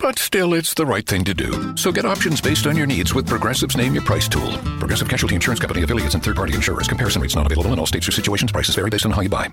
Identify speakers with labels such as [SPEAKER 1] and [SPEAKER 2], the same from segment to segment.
[SPEAKER 1] But still, it's the right thing to do. So get options based on your needs with Progressive's Name Your Price tool. Progressive Casualty Insurance Company affiliates and third party insurers. Comparison rates not available in all states or situations. Prices vary based on how you buy.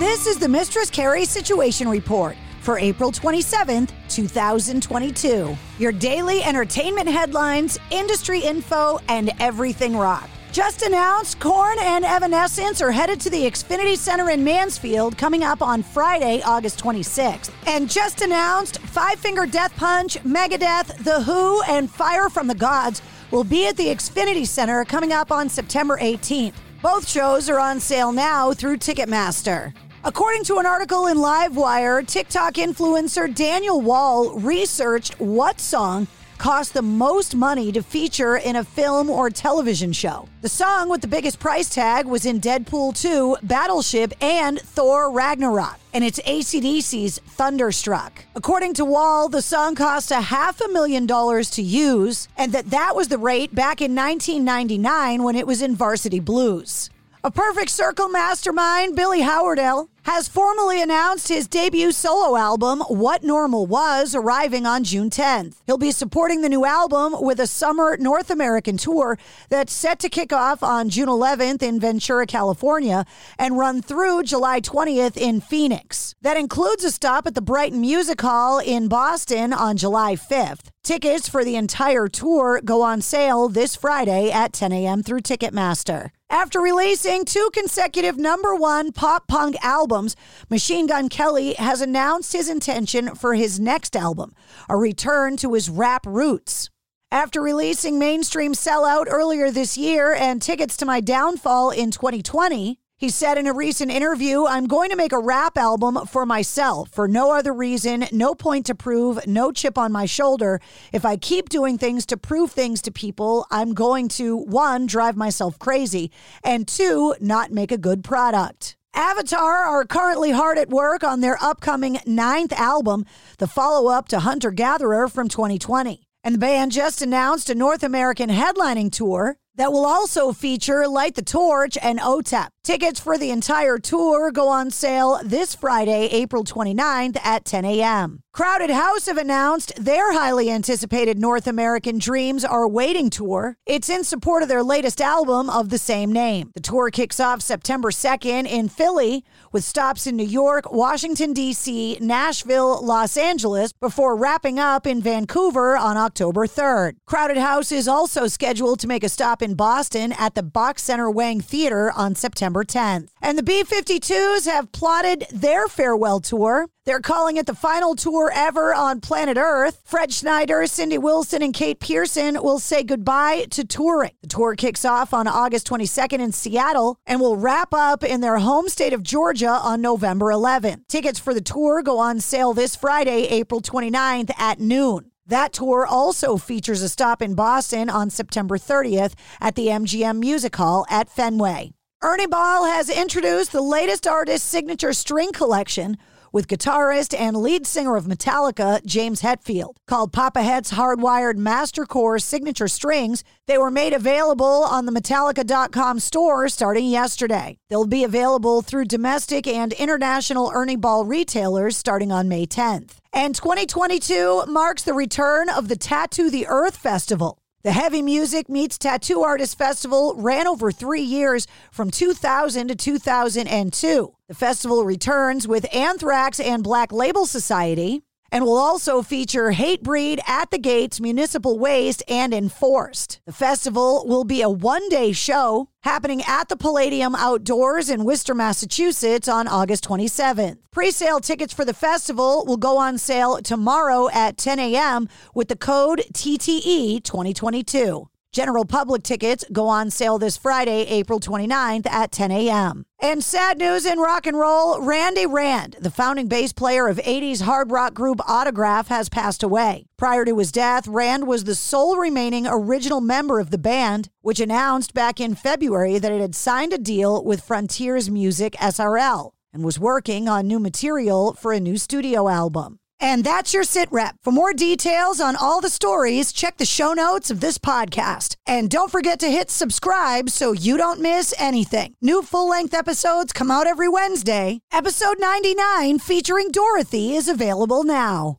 [SPEAKER 2] This is the Mistress Carrie Situation Report for April 27th, 2022. Your daily entertainment headlines, industry info, and everything rock. Just announced, Korn and Evanescence are headed to the Xfinity Center in Mansfield coming up on Friday, August 26th. And just announced, Five Finger Death Punch, Megadeth, The HU, and Fire from the Gods will be at the Xfinity Center coming up on September 18th. Both shows are on sale now through Ticketmaster. According to an article in Livewire, TikTok influencer Daniel Wall researched what song cost the most money to feature in a film or television show. The song with the biggest price tag was in Deadpool 2, Battleship, and Thor Ragnarok, and it's ACDC's Thunderstruck. According to Wall, the song cost a half a million dollars to use, and that that was the rate back in 1999 when it was in Varsity Blues. A perfect circle mastermind, Billy Howerdel, has formally announced his debut solo album, What Normal Was, arriving on June 10th. He'll be supporting the new album with a summer North American tour that's set to kick off on June 11th in Ventura, California, and run through July 20th in Phoenix. That includes a stop at the Brighton Music Hall in Boston on July 5th. Tickets for the entire tour go on sale this Friday at 10 a.m. through Ticketmaster. After releasing two consecutive number one pop punk albums, Machine Gun Kelly has announced his intention for his next album, a return to his rap roots. After releasing Mainstream Sellout earlier this year and Tickets to My Downfall in 2020, he said in a recent interview, I'm going to make a rap album for myself for no other reason, no point to prove, no chip on my shoulder. If I keep doing things to prove things to people, I'm going to, one, drive myself crazy, and two, not make a good product. Avatar are currently hard at work on their upcoming ninth album, the follow up to Hunter Gatherer from 2020. And the band just announced a North American headlining tour that will also feature Light the Torch and OTEP. Tickets for the entire tour go on sale this Friday, April 29th at 10 a.m. Crowded House have announced their highly anticipated North American Dreams Are Waiting tour. It's in support of their latest album of the same name. The tour kicks off September 2nd in Philly with stops in New York, Washington, D.C., Nashville, Los Angeles, before wrapping up in Vancouver on October 3rd. Crowded House is also scheduled to make a stop in Boston at the Boch Center Wang Theater on September 10th. And the B 52s have plotted their farewell tour. They're calling it the final tour ever on planet Earth. Fred Schneider, Cindy Wilson, and Kate Pearson will say goodbye to touring. The tour kicks off on August 22nd in Seattle and will wrap up in their home state of Georgia on November 11th. Tickets for the tour go on sale this Friday, April 29th at noon. That tour also features a stop in Boston on September 30th at the MGM Music Hall at Fenway. Ernie Ball has introduced the latest artist signature string collection with guitarist and lead singer of Metallica, James Hetfield. Called Papa Het's Hardwired Mastercore Signature Strings, they were made available on the Metallica.com store starting yesterday. They'll be available through domestic and international Ernie Ball retailers starting on May 10th. And 2022 marks the return of the Tattoo the Earth Festival. The Heavy Music Meets Tattoo Artist Festival ran over three years from 2000 to 2002. The festival returns with Anthrax and Black Label Society. And will also feature Hatebreed at the Gates, Municipal Waste, and Enforced. The festival will be a one day show happening at the Palladium Outdoors in Worcester, Massachusetts on August 27th. Pre sale tickets for the festival will go on sale tomorrow at 10 a.m. with the code TTE 2022. General public tickets go on sale this Friday, April 29th at 10 a.m. And sad news in rock and roll Randy Rand, the founding bass player of 80s hard rock group Autograph, has passed away. Prior to his death, Rand was the sole remaining original member of the band, which announced back in February that it had signed a deal with Frontiers Music SRL and was working on new material for a new studio album. And that's your sit rep. For more details on all the stories, check the show notes of this podcast. And don't forget to hit subscribe so you don't miss anything. New full length episodes come out every Wednesday. Episode 99 featuring Dorothy is available now.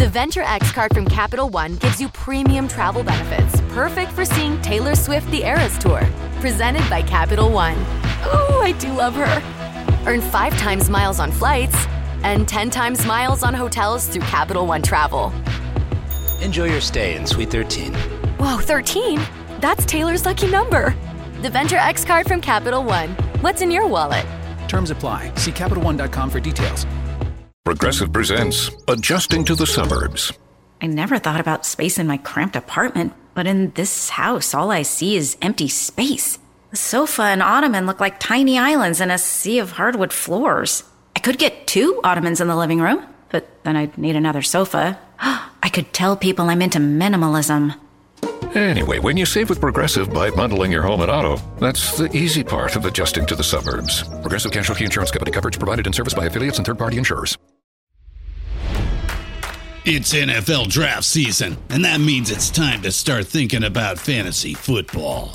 [SPEAKER 3] The Venture X card from Capital One gives you premium travel benefits, perfect for seeing Taylor Swift the Eras Tour. Presented by Capital One. Oh, I do love her. Earn five times miles on flights and 10 times miles on hotels through Capital One Travel.
[SPEAKER 4] Enjoy your stay in Suite 13.
[SPEAKER 3] Whoa, 13? That's Taylor's lucky number. The Venture X card from Capital One. What's in your wallet?
[SPEAKER 5] Terms apply. See CapitalOne.com for details.
[SPEAKER 1] Progressive presents Adjusting to the Suburbs.
[SPEAKER 6] I never thought about space in my cramped apartment, but in this house, all I see is empty space. The sofa and ottoman look like tiny islands in a sea of hardwood floors. I could get two ottomans in the living room, but then I'd need another sofa. I could tell people I'm into minimalism.
[SPEAKER 1] Anyway, when you save with Progressive by bundling your home and auto, that's the easy part of adjusting to the suburbs. Progressive Casualty Insurance Company coverage provided and serviced by affiliates and third party insurers.
[SPEAKER 7] It's NFL draft season, and that means it's time to start thinking about fantasy football.